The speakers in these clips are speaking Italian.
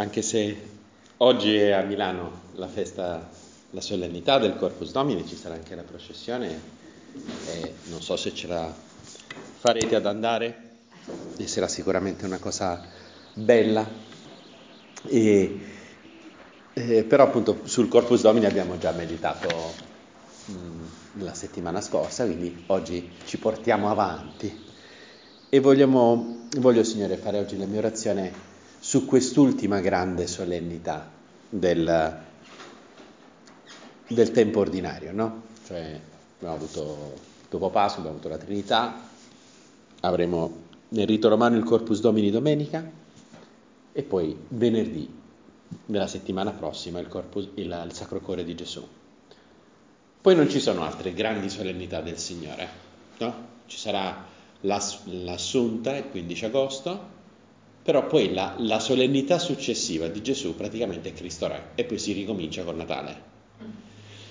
anche se oggi è a Milano la festa, la solennità del Corpus Domini, ci sarà anche la processione e non so se ce la farete ad andare e sarà sicuramente una cosa bella. E, eh, però appunto sul Corpus Domini abbiamo già meditato mh, la settimana scorsa, quindi oggi ci portiamo avanti. E vogliamo, voglio Signore fare oggi la mia orazione su quest'ultima grande solennità del, del tempo ordinario, no? Cioè abbiamo avuto, dopo Pasqua abbiamo avuto la Trinità, avremo nel rito romano il Corpus Domini domenica e poi venerdì della settimana prossima il, corpus, il, il Sacro Cuore di Gesù. Poi non ci sono altre grandi solennità del Signore, no? Ci sarà l'Assunta il 15 agosto, però poi la, la, solennità successiva di Gesù praticamente è Cristo Re e poi si ricomincia con Natale.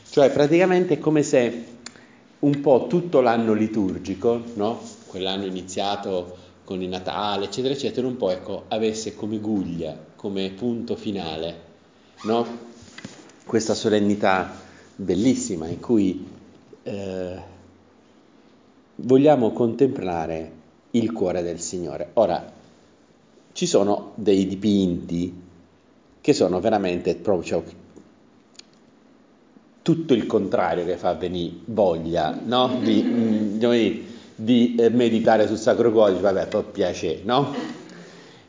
Cioè praticamente è come se un po' tutto l'anno liturgico, no? quell'anno iniziato con il Natale, eccetera, eccetera, un po' ecco, avesse come guglia, come punto finale, no? questa solennità bellissima in cui eh, vogliamo contemplare il cuore del Signore. Ora, ci sono dei dipinti che sono veramente proprio cioè, tutto il contrario che fa venire voglia no? di, mm, noi, di eh, meditare sul Sacro Cuore, vabbè, poi piace, no?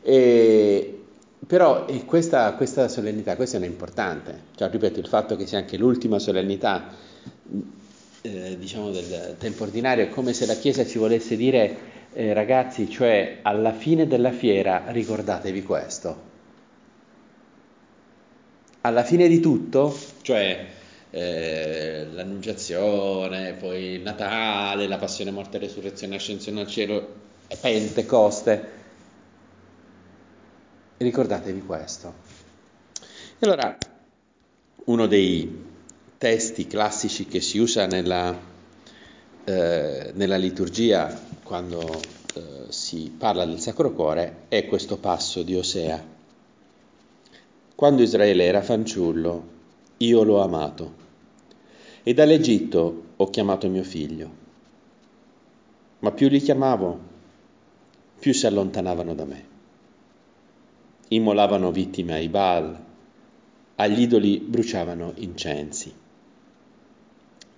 E, però e questa, questa, solennità, questa è importante, cioè, ripeto, il fatto che sia anche l'ultima solennità eh, diciamo del tempo ordinario è come se la Chiesa ci volesse dire eh, ragazzi, cioè alla fine della fiera ricordatevi questo. Alla fine di tutto, cioè eh, l'annunciazione, poi il Natale, la passione, morte resurrezione, ascensione al cielo, Pentecoste, ricordatevi questo. E allora, uno dei testi classici che si usa nella, eh, nella liturgia quando eh, si parla del Sacro Cuore è questo passo di Osea. Quando Israele era fanciullo, io l'ho amato e dall'Egitto ho chiamato mio figlio. Ma più li chiamavo, più si allontanavano da me. Immolavano vittime ai Baal, agli idoli bruciavano incensi.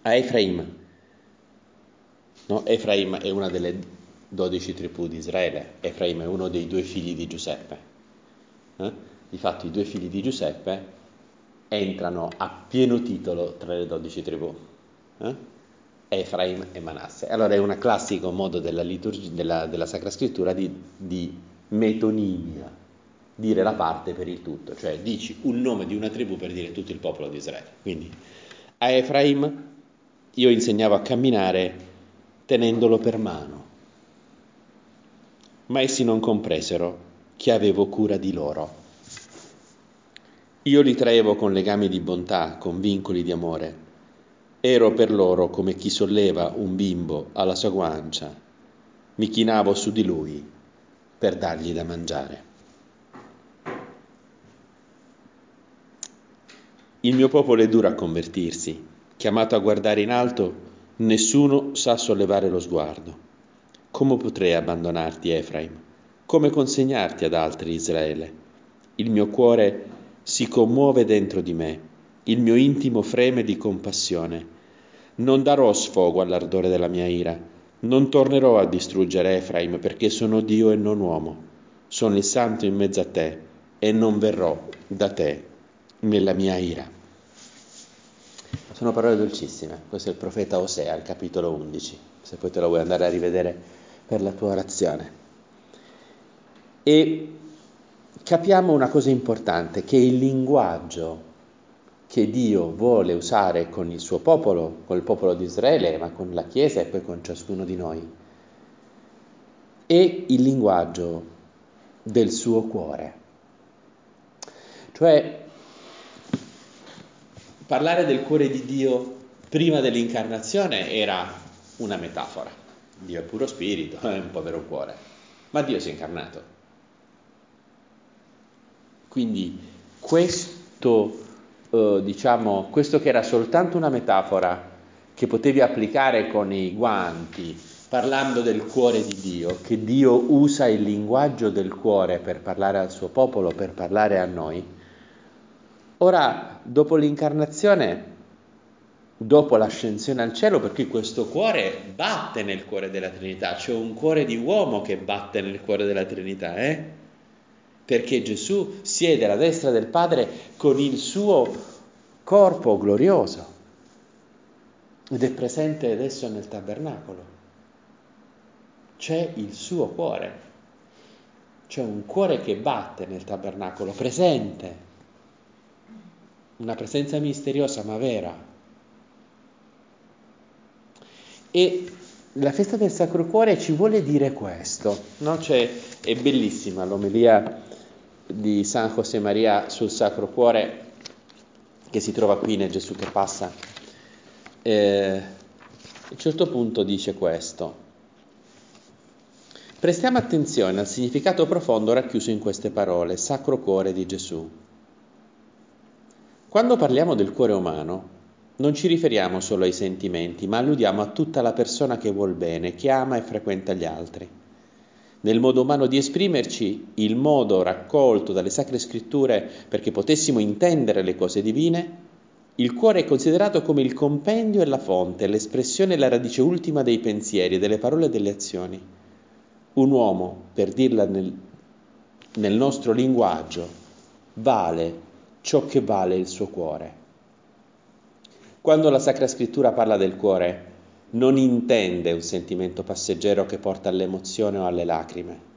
A Efraim No? Efraim è una delle dodici tribù di Israele, Efraim è uno dei due figli di Giuseppe. Eh? Difatti i due figli di Giuseppe entrano a pieno titolo tra le dodici tribù. Eh? Efraim e Manasse. Allora è un classico modo della, liturgia, della, della Sacra Scrittura di, di metonimia, dire la parte per il tutto, cioè dici un nome di una tribù per dire tutto il popolo di Israele. Quindi a Efraim io insegnavo a camminare tenendolo per mano. Ma essi non compresero che avevo cura di loro. Io li traevo con legami di bontà, con vincoli di amore. Ero per loro come chi solleva un bimbo alla sua guancia. Mi chinavo su di lui per dargli da mangiare. Il mio popolo è duro a convertirsi, chiamato a guardare in alto Nessuno sa sollevare lo sguardo. Come potrei abbandonarti, Efraim? Come consegnarti ad altri, Israele? Il mio cuore si commuove dentro di me, il mio intimo freme di compassione. Non darò sfogo all'ardore della mia ira, non tornerò a distruggere Efraim perché sono Dio e non uomo. Sono il santo in mezzo a te e non verrò da te nella mia ira. Sono parole dolcissime, questo è il profeta Osea, il capitolo 11, se poi te lo vuoi andare a rivedere per la tua orazione. E capiamo una cosa importante, che il linguaggio che Dio vuole usare con il suo popolo, con il popolo di Israele, ma con la Chiesa e poi con ciascuno di noi, è il linguaggio del suo cuore. Cioè parlare del cuore di Dio prima dell'incarnazione era una metafora. Dio è puro spirito, è un povero cuore, ma Dio si è incarnato. Quindi questo, eh, diciamo, questo che era soltanto una metafora che potevi applicare con i guanti, parlando del cuore di Dio, che Dio usa il linguaggio del cuore per parlare al suo popolo, per parlare a noi. Ora, dopo l'incarnazione, dopo l'ascensione al cielo, perché questo cuore batte nel cuore della Trinità, c'è un cuore di uomo che batte nel cuore della Trinità, eh? Perché Gesù siede alla destra del Padre con il suo corpo glorioso ed è presente adesso nel tabernacolo. C'è il suo cuore, c'è un cuore che batte nel tabernacolo, presente, una presenza misteriosa ma vera. E la festa del Sacro Cuore ci vuole dire questo, no? Cioè, è bellissima l'omelia di San José Maria sul Sacro Cuore che si trova qui nel Gesù che passa. Eh, a un certo punto dice questo, Prestiamo attenzione al significato profondo racchiuso in queste parole, Sacro Cuore di Gesù. Quando parliamo del cuore umano, non ci riferiamo solo ai sentimenti, ma alludiamo a tutta la persona che vuol bene, che ama e frequenta gli altri. Nel modo umano di esprimerci, il modo raccolto dalle sacre scritture perché potessimo intendere le cose divine, il cuore è considerato come il compendio e la fonte, l'espressione e la radice ultima dei pensieri, delle parole e delle azioni un uomo, per dirla nel, nel nostro linguaggio, vale ciò che vale il suo cuore. Quando la Sacra Scrittura parla del cuore, non intende un sentimento passeggero che porta all'emozione o alle lacrime.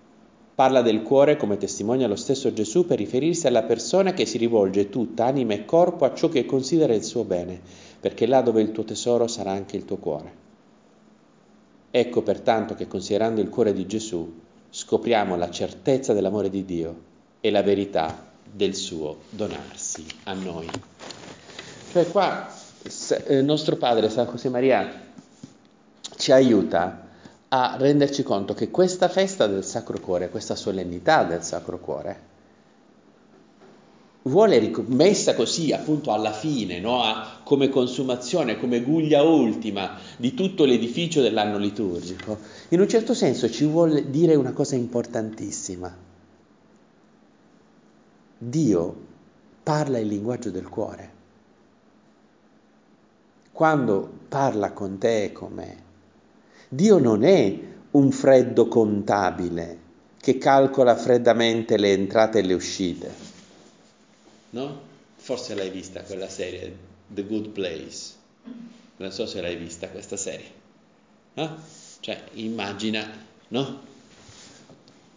Parla del cuore, come testimonia lo stesso Gesù, per riferirsi alla persona che si rivolge tutta, anima e corpo, a ciò che considera il suo bene, perché là dove il tuo tesoro sarà anche il tuo cuore. Ecco pertanto che considerando il cuore di Gesù scopriamo la certezza dell'amore di Dio e la verità del suo donarsi a noi. Cioè qua il eh, nostro Padre San José Maria ci aiuta a renderci conto che questa festa del Sacro Cuore, questa solennità del Sacro Cuore, vuole messa così appunto alla fine, no? come consumazione, come guglia ultima di tutto l'edificio dell'anno liturgico, in un certo senso ci vuole dire una cosa importantissima. Dio parla il linguaggio del cuore. Quando parla con te e con me, Dio non è un freddo contabile che calcola freddamente le entrate e le uscite no? Forse l'hai vista quella serie, The Good Place. Non so se l'hai vista questa serie. No? Cioè, immagina, no?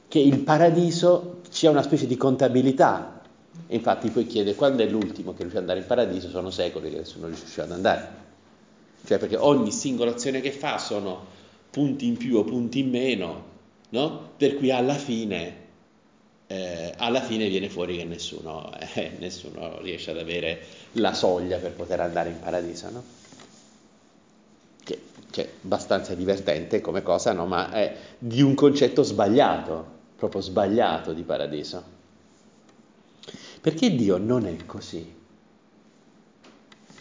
Che il paradiso sia una specie di contabilità. Infatti poi chiede quando è l'ultimo che riesce ad andare in paradiso, sono secoli che nessuno riesce ad andare. Cioè perché ogni singola azione che fa sono punti in più o punti in meno, no? Per cui alla fine eh, alla fine viene fuori che nessuno, eh, nessuno, riesce ad avere la soglia per poter andare in paradiso, no? Che, che è abbastanza divertente come cosa, no? Ma è di un concetto sbagliato, proprio sbagliato di paradiso. Perché Dio non è così.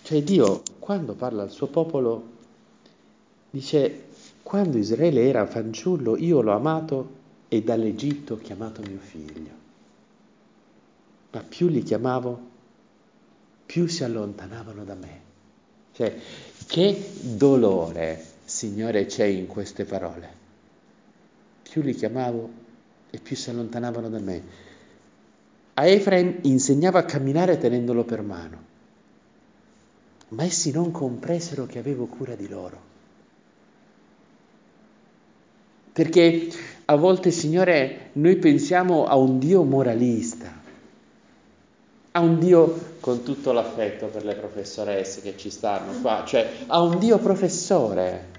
Cioè Dio, quando parla al suo popolo, dice, quando Israele era fanciullo, io l'ho amato e dall'Egitto ho chiamato mio figlio. Ma più li chiamavo, più si allontanavano da me. Cioè, che dolore, Signore, c'è in queste parole. Più li chiamavo e più si allontanavano da me. A Efraim insegnava a camminare tenendolo per mano, ma essi non compresero che avevo cura di loro. Perché a volte, Signore, noi pensiamo a un Dio moralista, a un Dio con tutto l'affetto per le professoresse che ci stanno qua, cioè a un Dio professore.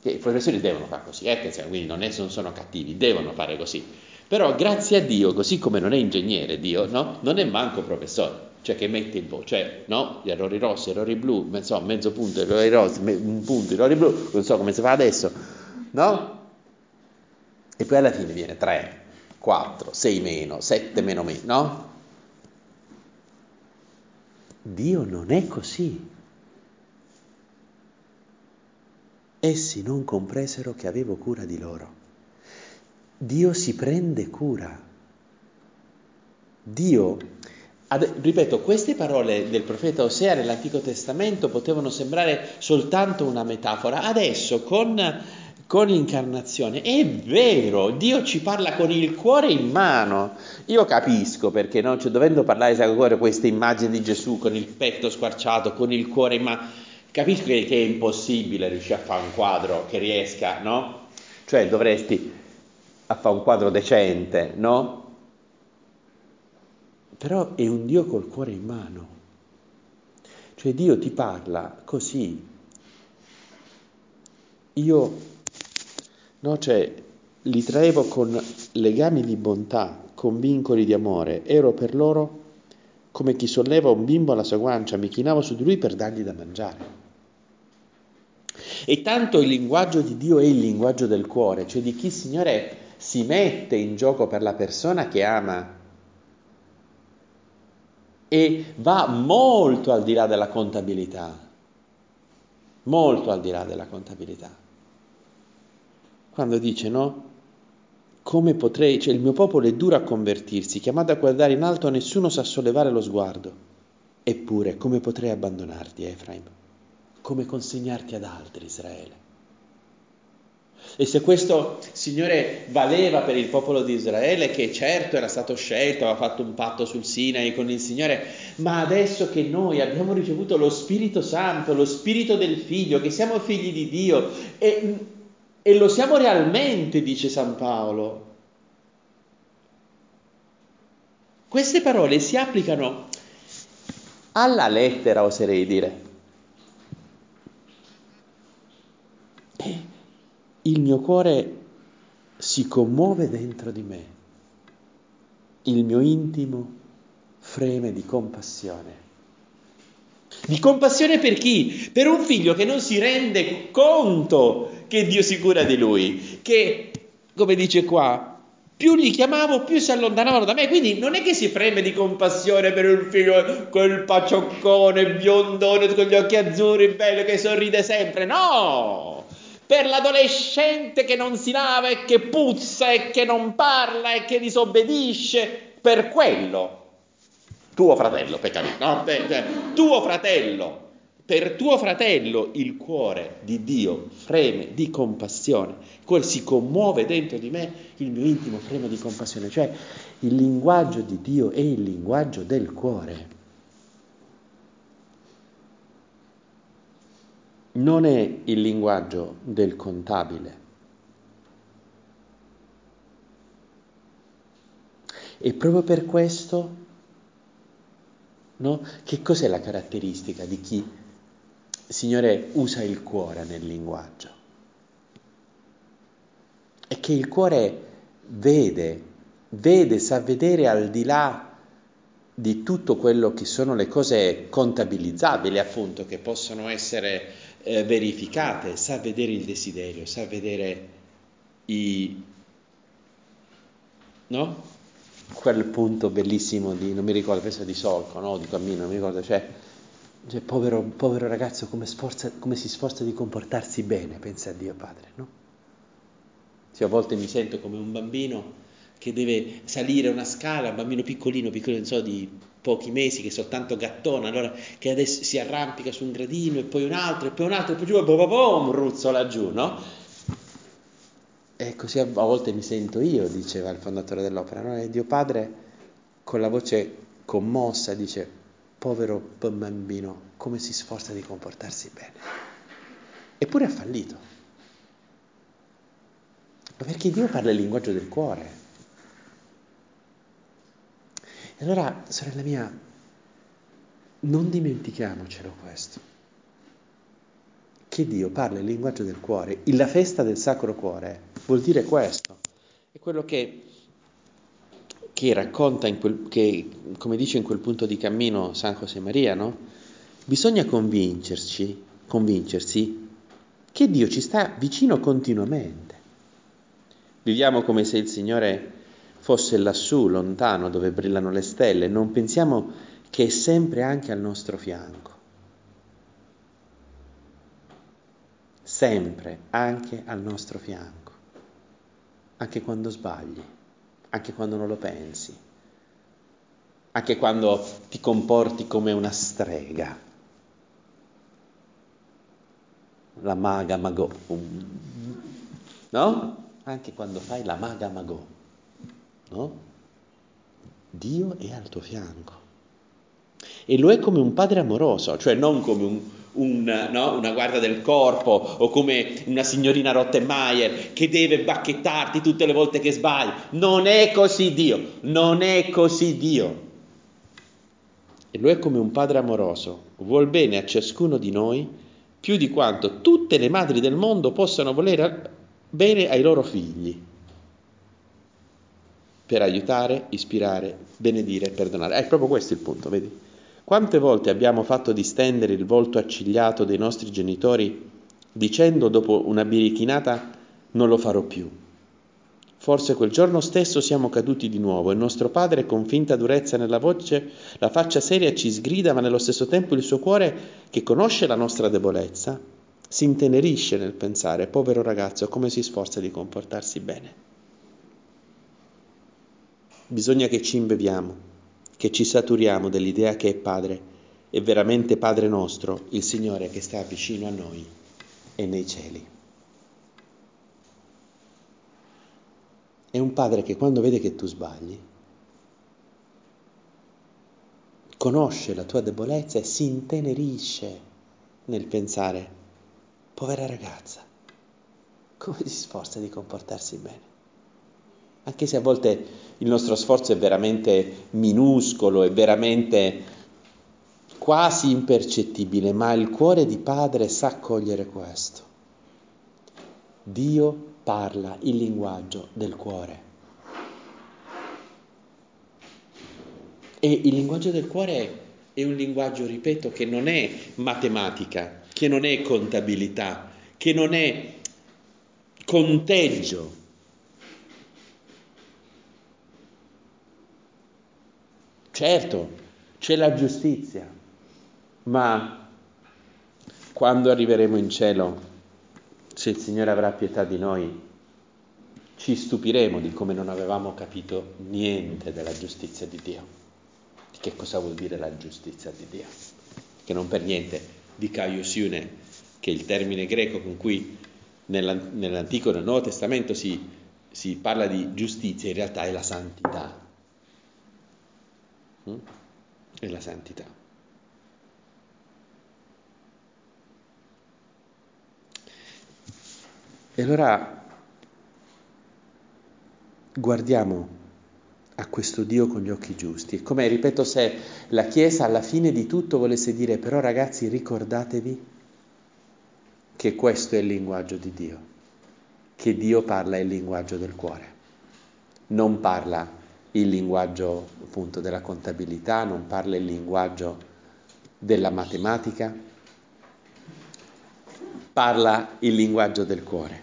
Che i professori devono fare così, eh, quindi non, è, non sono cattivi, devono fare così. Però grazie a Dio, così come non è ingegnere Dio, no? non è manco professore cioè che mette il voto, cioè no, gli errori rossi, errori blu, insomma, mezzo punto, errori rossi, un punto, errori blu, non so come si fa adesso, no? E poi alla fine viene 3, 4, 6 meno, 7 meno meno, no? Dio non è così. Essi non compresero che avevo cura di loro. Dio si prende cura. Dio, ad, ripeto, queste parole del profeta Osea nell'Antico Testamento potevano sembrare soltanto una metafora. Adesso con, con l'incarnazione è vero, Dio ci parla con il cuore in mano. Io capisco perché, no? cioè, dovendo parlare di Cuore, questa immagine di Gesù con il petto squarciato, con il cuore in mano Capisco che, è impossibile riuscire a fare un quadro che riesca, no? Cioè dovresti a fare un quadro decente, no? Però è un Dio col cuore in mano. Cioè Dio ti parla così. Io, no, cioè, li traevo con legami di bontà, con vincoli di amore. Ero per loro come chi solleva un bimbo alla sua guancia, mi chinavo su di lui per dargli da mangiare. E tanto il linguaggio di Dio è il linguaggio del cuore, cioè di chi, Signore, si mette in gioco per la persona che ama e va molto al di là della contabilità, molto al di là della contabilità. Quando dice no, come potrei, cioè il mio popolo è duro a convertirsi, chiamato a guardare in alto, nessuno sa sollevare lo sguardo. Eppure, come potrei abbandonarti, Efraim? come consegnarti ad altri, Israele. E se questo Signore valeva per il popolo di Israele, che certo era stato scelto, aveva fatto un patto sul Sinai con il Signore, ma adesso che noi abbiamo ricevuto lo Spirito Santo, lo Spirito del Figlio, che siamo figli di Dio, e, e lo siamo realmente, dice San Paolo, queste parole si applicano alla lettera, oserei dire. Il mio cuore si commuove dentro di me, il mio intimo freme di compassione. Di compassione per chi? Per un figlio che non si rende conto che Dio si cura di lui, che, come dice qua, più li chiamavo, più si allontanavano da me. Quindi non è che si preme di compassione per un figlio quel pacioccone, biondone, con gli occhi azzurri, bello, che sorride sempre. No! Per l'adolescente che non si lava e che puzza e che non parla e che disobbedisce, per quello. Tuo fratello, capire, no? tuo fratello, per tuo fratello il cuore di Dio freme di compassione, quel si commuove dentro di me, il mio intimo freme di compassione, cioè il linguaggio di Dio è il linguaggio del cuore. Non è il linguaggio del contabile. E proprio per questo, no? Che cos'è la caratteristica di chi, Signore, usa il cuore nel linguaggio? È che il cuore vede, vede, sa vedere al di là di tutto quello che sono le cose contabilizzabili, appunto, che possono essere eh, verificate, sa vedere il desiderio, sa vedere i... no? Quel punto bellissimo di, non mi ricordo, penso di solco, no? Di cammino, non mi ricordo, cioè, cioè povero, povero ragazzo come, sforza, come si sforza di comportarsi bene, pensa a Dio Padre, no? Cioè, a volte mi sento come un bambino che deve salire una scala, un bambino piccolino, piccolino, so, di pochi mesi, che soltanto gattone, allora che adesso si arrampica su un gradino e poi un altro e poi un altro e poi giù e poi boom, ruzzo laggiù, no? E così a volte mi sento io, diceva il fondatore dell'opera, no? E Dio Padre con la voce commossa dice, povero bambino, come si sforza di comportarsi bene. Eppure ha fallito. Ma perché Dio parla il linguaggio del cuore. E allora, sorella mia, non dimentichiamocelo questo, che Dio parla il linguaggio del cuore, la festa del Sacro Cuore vuol dire questo, è quello che, che racconta, quel, che, come dice in quel punto di cammino San José Maria, no? Bisogna convincerci, convincersi che Dio ci sta vicino continuamente. Viviamo come se il Signore fosse lassù, lontano, dove brillano le stelle, non pensiamo che è sempre anche al nostro fianco. Sempre anche al nostro fianco. Anche quando sbagli, anche quando non lo pensi, anche quando ti comporti come una strega. La maga magò, no? Anche quando fai la maga magò, no? Dio è al tuo fianco. E lo è come un padre amoroso, cioè non come un, un, no? una guardia del corpo o come una signorina Rottenmeier che deve bacchettarti tutte le volte che sbagli. Non è così Dio, non è così Dio. E lo è come un padre amoroso, vuol bene a ciascuno di noi più di quanto tutte le madri del mondo possano volere bene ai loro figli per aiutare, ispirare, benedire, perdonare. È proprio questo il punto, vedi? Quante volte abbiamo fatto distendere il volto accigliato dei nostri genitori dicendo dopo una birichinata non lo farò più? Forse quel giorno stesso siamo caduti di nuovo e nostro padre, con finta durezza nella voce, la faccia seria ci sgrida, ma nello stesso tempo il suo cuore, che conosce la nostra debolezza, si intenerisce nel pensare, povero ragazzo, come si sforza di comportarsi bene. Bisogna che ci imbeviamo che ci saturiamo dell'idea che è Padre, è veramente Padre nostro, il Signore che sta vicino a noi e nei cieli. È un Padre che quando vede che tu sbagli, conosce la tua debolezza e si intenerisce nel pensare, povera ragazza, come si sforza di comportarsi bene anche se a volte il nostro sforzo è veramente minuscolo, è veramente quasi impercettibile, ma il cuore di padre sa cogliere questo. Dio parla il linguaggio del cuore. E il linguaggio del cuore è un linguaggio, ripeto, che non è matematica, che non è contabilità, che non è conteggio, Certo, c'è la giustizia, ma quando arriveremo in cielo, se il Signore avrà pietà di noi, ci stupiremo di come non avevamo capito niente della giustizia di Dio. Che cosa vuol dire la giustizia di Dio? Che non per niente di Kaiosiune, che è il termine greco con cui nell'Antico e nel Nuovo Testamento si, si parla di giustizia, in realtà è la santità e la santità. E allora guardiamo a questo Dio con gli occhi giusti. Come ripeto, se la Chiesa alla fine di tutto volesse dire, però ragazzi ricordatevi che questo è il linguaggio di Dio, che Dio parla il linguaggio del cuore, non parla il linguaggio appunto della contabilità, non parla il linguaggio della matematica, parla il linguaggio del cuore.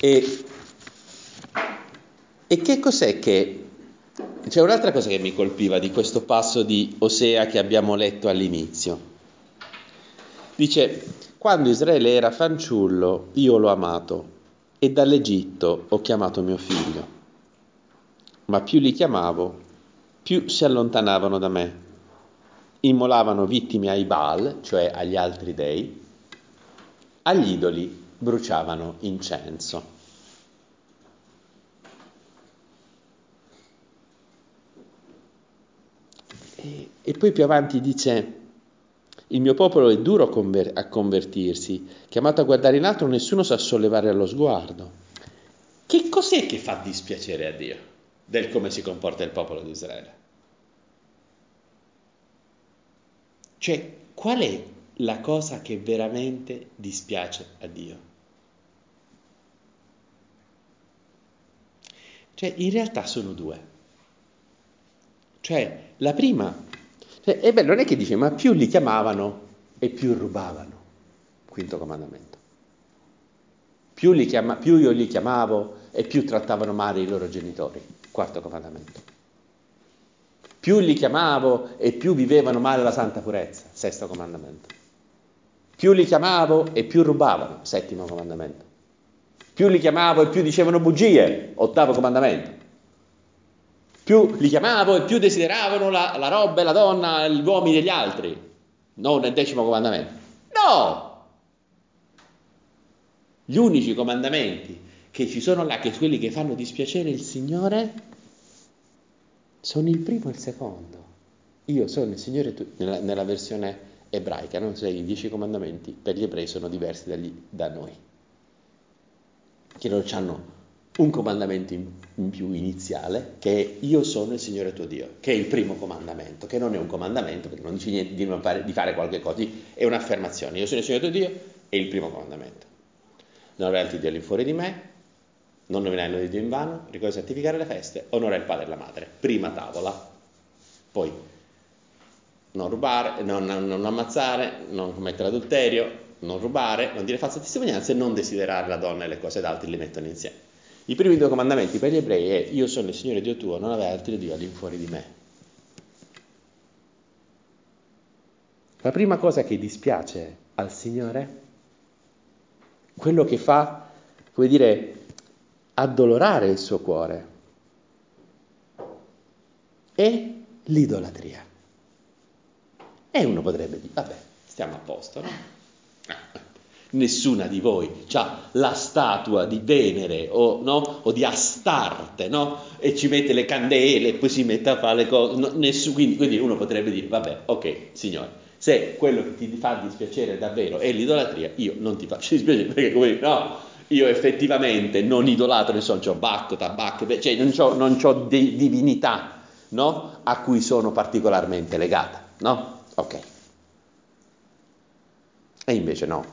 E, e che cos'è che... C'è un'altra cosa che mi colpiva di questo passo di Osea che abbiamo letto all'inizio. Dice, quando Israele era fanciullo, io l'ho amato e dall'Egitto ho chiamato mio figlio ma più li chiamavo, più si allontanavano da me. Immolavano vittime ai Baal, cioè agli altri dei, agli idoli bruciavano incenso. E, e poi più avanti dice, il mio popolo è duro a convertirsi, chiamato a guardare in alto nessuno sa sollevare lo sguardo. Che cos'è che fa dispiacere a Dio? Del come si comporta il popolo di Israele. Cioè, qual è la cosa che veramente dispiace a Dio? Cioè, in realtà sono due. Cioè, la prima, cioè, è bello, non è che dice, ma più li chiamavano e più rubavano. Quinto comandamento. Più, chiama, più io li chiamavo e più trattavano male i loro genitori. Quarto comandamento. Più li chiamavo e più vivevano male la santa purezza. Sesto comandamento. Più li chiamavo e più rubavano. Settimo comandamento. Più li chiamavo e più dicevano bugie. Ottavo comandamento. Più li chiamavo e più desideravano la, la roba e la donna, gli uomini degli altri. Non nel decimo comandamento. No! Gli unici comandamenti che ci sono là, che quelli che fanno dispiacere il Signore, sono il primo e il secondo. Io sono il Signore, tu, nella, nella, versione ebraica, non sei i dieci comandamenti, per gli ebrei sono diversi dagli, da noi. Che loro hanno un comandamento in, in, più iniziale, che è io sono il Signore tuo Dio, che è il primo comandamento, che non è un comandamento, perché non dice niente di, fare, di fare qualche cosa, è un'affermazione. Io sono il Signore tuo Dio, è il primo comandamento. Non avrai altri Dio all'infuori di me, non nominerai il nome di Dio in vano, ricorda santificare le feste, onora il padre e la madre. Prima tavola. Poi non rubare, non, non, non ammazzare, non commettere adulterio, non rubare, non dire falsa testimonianza e non desiderare la donna e le cose d'altri li mettono insieme. I primi due comandamenti per gli ebrei è io sono il Signore Dio tuo, non avrai altri Dio all'infuori di me. La prima cosa che dispiace al Signore, quello che fa, come dire, addolorare il suo cuore è l'idolatria. E uno potrebbe dire, vabbè, stiamo a posto, no? Nessuna di voi ha la statua di Venere o, no? o di Astarte, no? E ci mette le candele e poi si mette a fare le cose. No, nessuno, quindi, quindi uno potrebbe dire, vabbè, ok, signore, se quello che ti fa dispiacere davvero è l'idolatria, io non ti faccio dispiacere perché come no, io effettivamente non idolatro, so, ho bacco, tabacco, cioè non ho, non ho di, divinità no? a cui sono particolarmente legata, no? Ok. E invece no.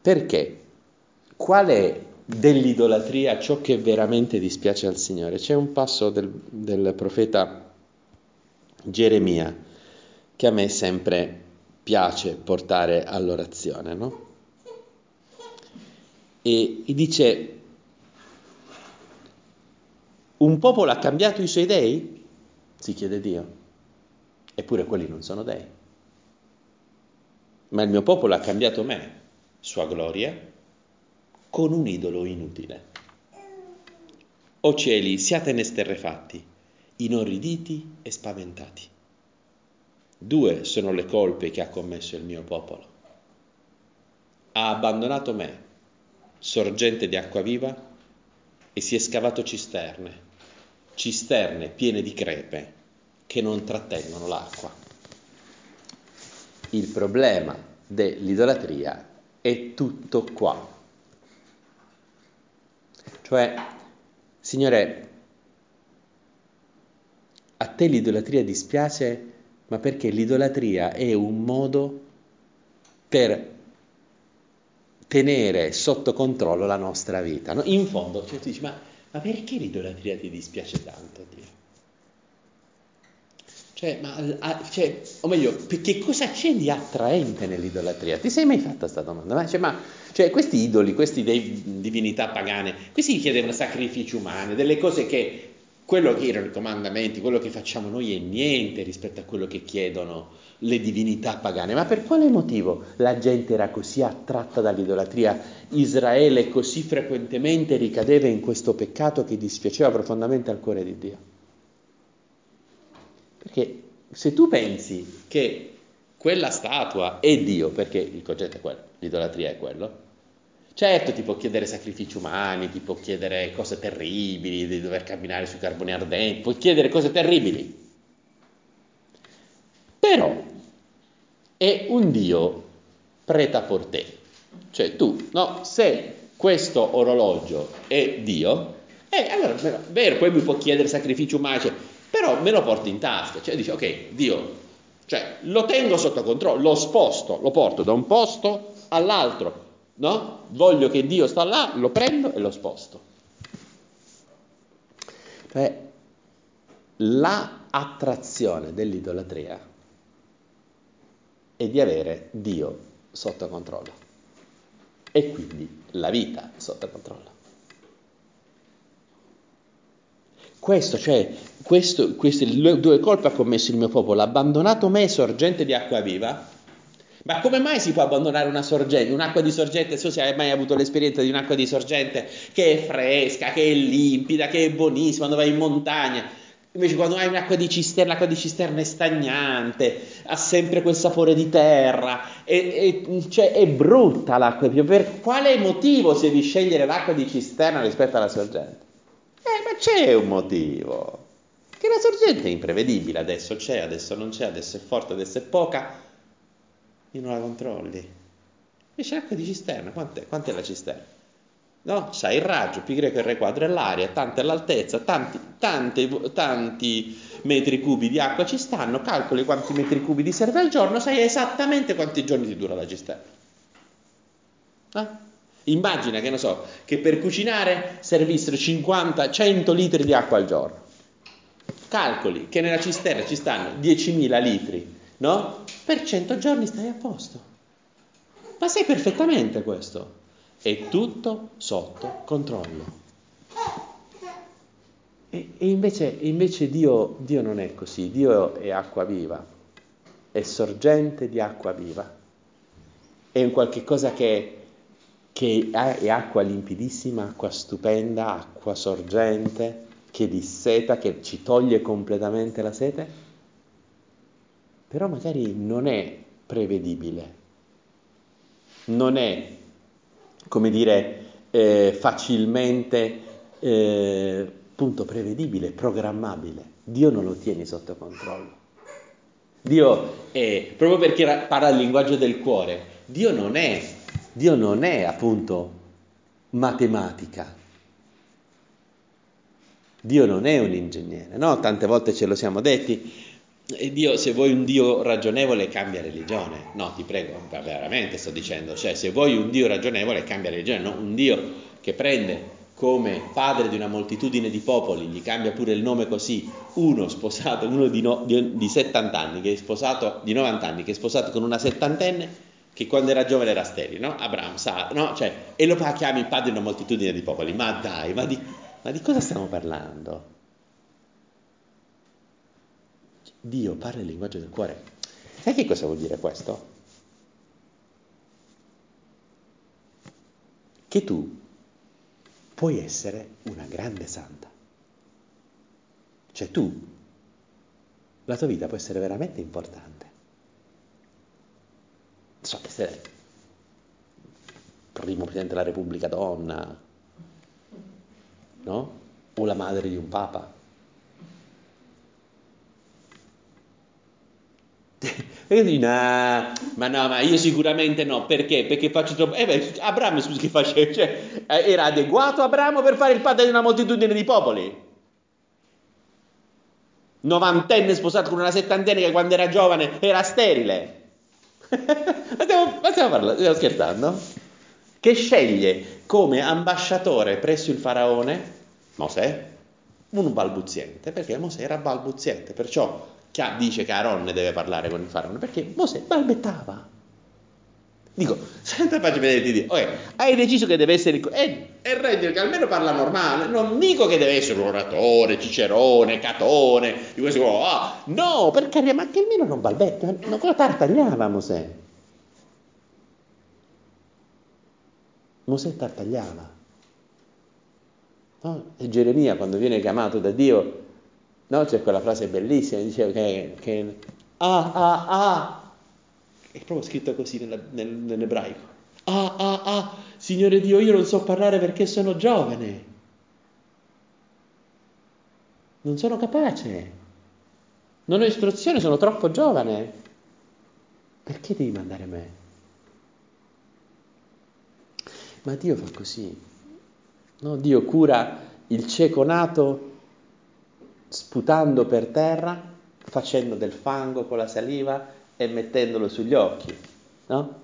Perché? Qual è dell'idolatria ciò che veramente dispiace al Signore? C'è un passo del, del profeta Geremia che a me sempre piace portare all'orazione, no? E, dice, un popolo ha cambiato i suoi dei? Si chiede Dio. Eppure quelli non sono dei. Ma il mio popolo ha cambiato me, sua gloria, con un idolo inutile. O cieli, siate esterrefatti, inorriditi e spaventati. Due sono le colpe che ha commesso il mio popolo. Ha abbandonato me, sorgente di acqua viva, e si è scavato cisterne, cisterne piene di crepe che non trattengono l'acqua. Il problema dell'idolatria è tutto qua. Cioè, Signore, a te l'idolatria dispiace ma perché l'idolatria è un modo per tenere sotto controllo la nostra vita. No? In fondo, cioè, tu dici, ma, ma, perché l'idolatria ti dispiace tanto, Dio? Cioè, ma, cioè, o meglio, che cosa c'è di attraente nell'idolatria? Ti sei mai fatta questa domanda? Ma, cioè, ma cioè, questi idoli, queste divinità pagane, questi chiedevano sacrifici umani, delle cose che quello che erano i comandamenti, quello che facciamo noi è niente rispetto a quello che chiedono le divinità pagane. Ma per quale motivo la gente era così attratta dall'idolatria? Israele così frequentemente ricadeva in questo peccato che dispiaceva profondamente al cuore di Dio? Perché se tu pensi che quella statua è Dio, perché il concetto è quello, l'idolatria è quello, Certo, ti può chiedere sacrifici umani, ti può chiedere cose terribili, di dover camminare sui carboni ardenti, può chiedere cose terribili. Però è un Dio preta por te. Cioè tu, no, se questo orologio è Dio, eh, allora, vero, poi mi può chiedere sacrifici umani, cioè, però me lo porti in tasca. Cioè dici, ok, Dio, cioè lo tengo sotto controllo, lo sposto, lo porto da un posto all'altro no? Voglio che Dio sta là, lo prendo e lo sposto. Cioè, la attrazione dell'idolatria è di avere Dio sotto controllo. e quindi la vita sotto controllo. Questo, cioè, questo, queste due colpe ha commesso il mio popolo, ha abbandonato me, sorgente di acqua viva. Ma come mai si può abbandonare una sorgente, un'acqua di sorgente? So se hai mai avuto l'esperienza di un'acqua di sorgente che è fresca, che è limpida, che è buonissima, quando vai in montagna. Invece quando hai un'acqua di cisterna, l'acqua di cisterna è stagnante, ha sempre quel sapore di terra, è, è, cioè è brutta l'acqua. Per quale motivo si deve scegliere l'acqua di cisterna rispetto alla sorgente? Eh, ma c'è un motivo. Che la sorgente è imprevedibile, adesso c'è, adesso non c'è, adesso è forte, adesso è poca, e non la controlli. Invece l'acqua di cisterna, quant'è? Quant'è la cisterna? No? Sai il raggio, pi greco R quadro è l'aria, tanta è l'altezza, tanti, tanti, tanti metri cubi di acqua ci stanno, calcoli quanti metri cubi ti serve al giorno, sai esattamente quanti giorni ti dura la cisterna. Eh? Immagina che, so, che per cucinare servissero 50, 100 litri di acqua al giorno. Calcoli che nella cisterna ci stanno 10.000 litri, no? Per 100 giorni stai a posto. Ma sai perfettamente questo. È tutto sotto controllo. E, e invece, invece Dio, Dio non è così. Dio è acqua viva, è sorgente di acqua viva. È un qualche cosa che che è acqua limpidissima, acqua stupenda, acqua sorgente, che disseta, che ci toglie completamente la sete, però magari non è prevedibile, non è, come dire, eh, facilmente eh, prevedibile, programmabile. Dio non lo tiene sotto controllo. Dio è, proprio perché parla il linguaggio del cuore, Dio non è Dio non è appunto matematica. Dio non è un ingegnere, no? Tante volte ce lo siamo detti. E Dio, se vuoi un Dio ragionevole, cambia religione. No, ti prego, veramente sto dicendo. Cioè, se vuoi un Dio ragionevole, cambia religione. No, un Dio che prende come padre di una moltitudine di popoli, gli cambia pure il nome così, uno sposato, uno di, no, di, di 70 anni, che è sposato, di 90 anni, che è sposato con una settantenne, che quando era giovane era sterile, no? Abramo, Sara, no? Cioè, e lo chiami padre di una moltitudine di popoli. Ma dai, ma di, ma di cosa stiamo parlando? Dio parla il linguaggio del cuore. Sai che cosa vuol dire questo? Che tu puoi essere una grande santa. Cioè tu, la tua vita può essere veramente importante so, essere primo Presidente della Repubblica donna, no? O la madre di un Papa. E io dico, nah, ma no, ma io sicuramente no, perché? Perché faccio troppo... Eh beh, Abramo, scusa, che faceva? Cioè, era adeguato Abramo per fare il padre di una moltitudine di popoli? Novantenne sposato con una settantenne che quando era giovane era sterile ma, stiamo, ma stiamo parlando, stiamo scherzando? Che sceglie come ambasciatore presso il faraone Mosè, un balbuziente, perché Mosè era balbuziente, perciò dice che Aaron deve parlare con il faraone, perché Mosè balbettava. Dico, senza faccia vedere di dire, okay, hai deciso che deve essere il... Eh, il re che almeno parla normale, non dico che deve essere un oratore, cicerone, catone, di questo, oh, no, perché ma che almeno non balbetta, non cosa tartagliava Mosè. Mosè tartagliava. No? E Geremia quando viene chiamato da Dio, no? c'è quella frase bellissima, dice che, che ah, ah, ah, è proprio scritto così nella, nel, nell'ebraico. Ah, ah, ah, Signore Dio, io non so parlare perché sono giovane. Non sono capace. Non ho istruzione, sono troppo giovane. Perché devi mandare me? Ma Dio fa così. No? Dio cura il cieco nato sputando per terra, facendo del fango con la saliva e mettendolo sugli occhi, no?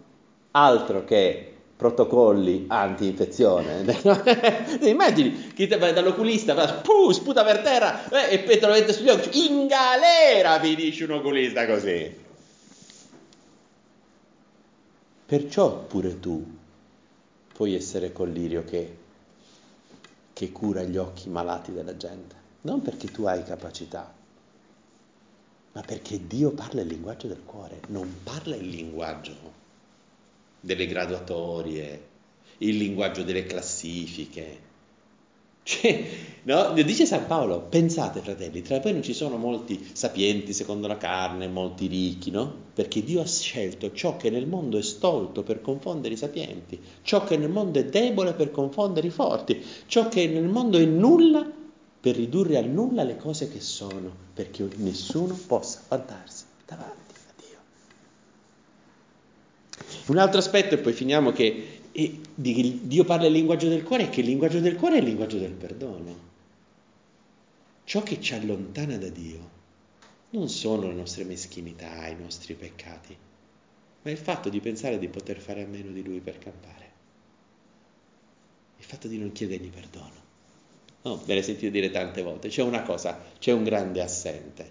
Altro che protocolli anti-infezione. Immagini chi te va dall'oculista, va, puh, sputa per terra eh, e te lo mette sugli occhi. In galera finisce un oculista così. Perciò pure tu puoi essere collirio che, che cura gli occhi malati della gente, non perché tu hai capacità, ma perché Dio parla il linguaggio del cuore, non parla il linguaggio delle graduatorie, il linguaggio delle classifiche. Cioè, no? Dice San Paolo, pensate fratelli, tra voi non ci sono molti sapienti secondo la carne, molti ricchi, no? Perché Dio ha scelto ciò che nel mondo è stolto per confondere i sapienti, ciò che nel mondo è debole per confondere i forti, ciò che nel mondo è nulla per ridurre a nulla le cose che sono, perché nessuno possa vantarsi davanti a Dio. Un altro aspetto, e poi finiamo, che Dio parla il linguaggio del cuore, è che il linguaggio del cuore è il linguaggio del perdono. Ciò che ci allontana da Dio non sono le nostre meschinità, i nostri peccati, ma il fatto di pensare di poter fare a meno di Lui per campare. Il fatto di non chiedergli perdono. No, ve l'hai sentito dire tante volte. C'è una cosa, c'è un grande assente,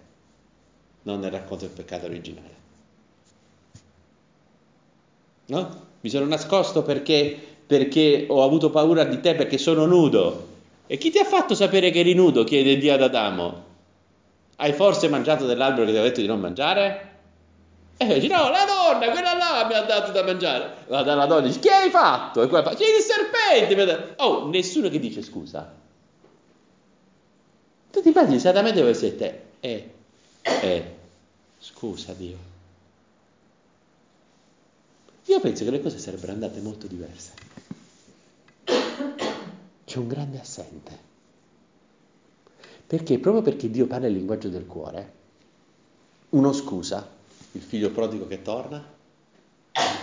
non nel racconto del peccato originale. No? Mi sono nascosto perché, perché ho avuto paura di te perché sono nudo. E chi ti ha fatto sapere che eri nudo? chiede Dio ad Adamo. Hai forse mangiato dell'albero che ti ho detto di non mangiare? E dice, no, la donna, quella là mi ha dato da mangiare. Guarda la donna dice, che hai fatto? E quella fa, chiedi il serpente. Oh, nessuno che dice scusa. Tu ti immagini esattamente dove sei te? Eh, eh, scusa Dio. Io penso che le cose sarebbero andate molto diverse. C'è un grande assente. Perché? Proprio perché Dio parla il linguaggio del cuore, uno scusa, il figlio prodigo che torna,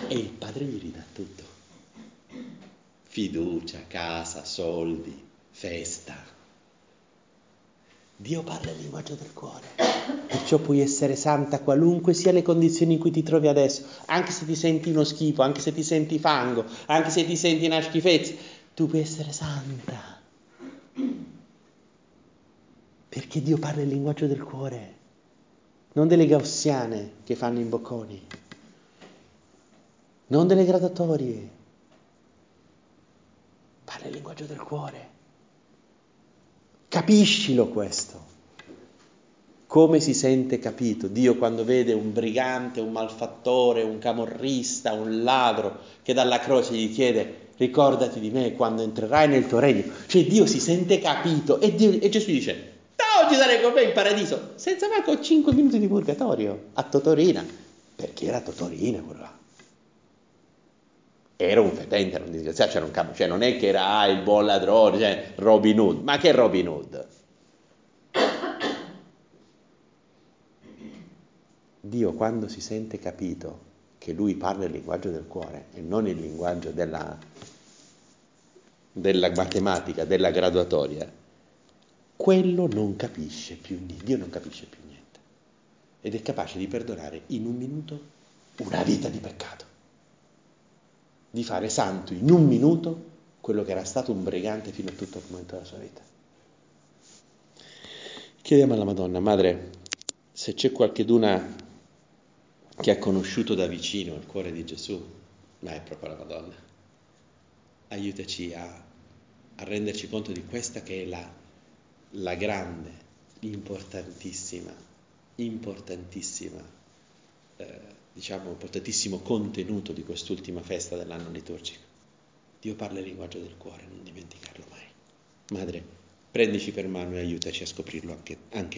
e il padre gli ridà tutto. Fiducia, casa, soldi, festa. Dio parla il linguaggio del cuore. Perciò puoi essere santa qualunque sia le condizioni in cui ti trovi adesso, anche se ti senti uno schifo, anche se ti senti fango, anche se ti senti una schifezza, tu puoi essere santa. Perché Dio parla il linguaggio del cuore, non delle gaussiane che fanno i bocconi, non delle gradatorie. Parla il linguaggio del cuore. Capiscilo questo. Come si sente capito Dio quando vede un brigante, un malfattore, un camorrista, un ladro che dalla croce gli chiede ricordati di me quando entrerai nel tuo regno. Cioè Dio si sente capito e, Dio, e Gesù dice da oggi sarai con me in paradiso senza manco 5 minuti di purgatorio a Totorina perché era Totorina quello là era un fedente, era un disgraziato, c'era un capo, cioè non è che era ah, il buon ladrone, cioè Robin Hood, ma che Robin Hood? Dio quando si sente capito che lui parla il linguaggio del cuore e non il linguaggio della, della matematica, della graduatoria, quello non capisce più niente, Dio non capisce più niente. Ed è capace di perdonare in un minuto una vita di peccato di fare santo in un minuto quello che era stato un brigante fino a tutto il momento della sua vita. Chiediamo alla Madonna, Madre, se c'è qualcheduna che ha conosciuto da vicino il cuore di Gesù, ma è proprio la Madonna, aiutaci a, a renderci conto di questa che è la, la grande, importantissima, importantissima eh, diciamo, importantissimo contenuto di quest'ultima festa dell'anno liturgico. Dio parla il linguaggio del cuore, non dimenticarlo mai. Madre, prendici per mano e aiutaci a scoprirlo anche, anche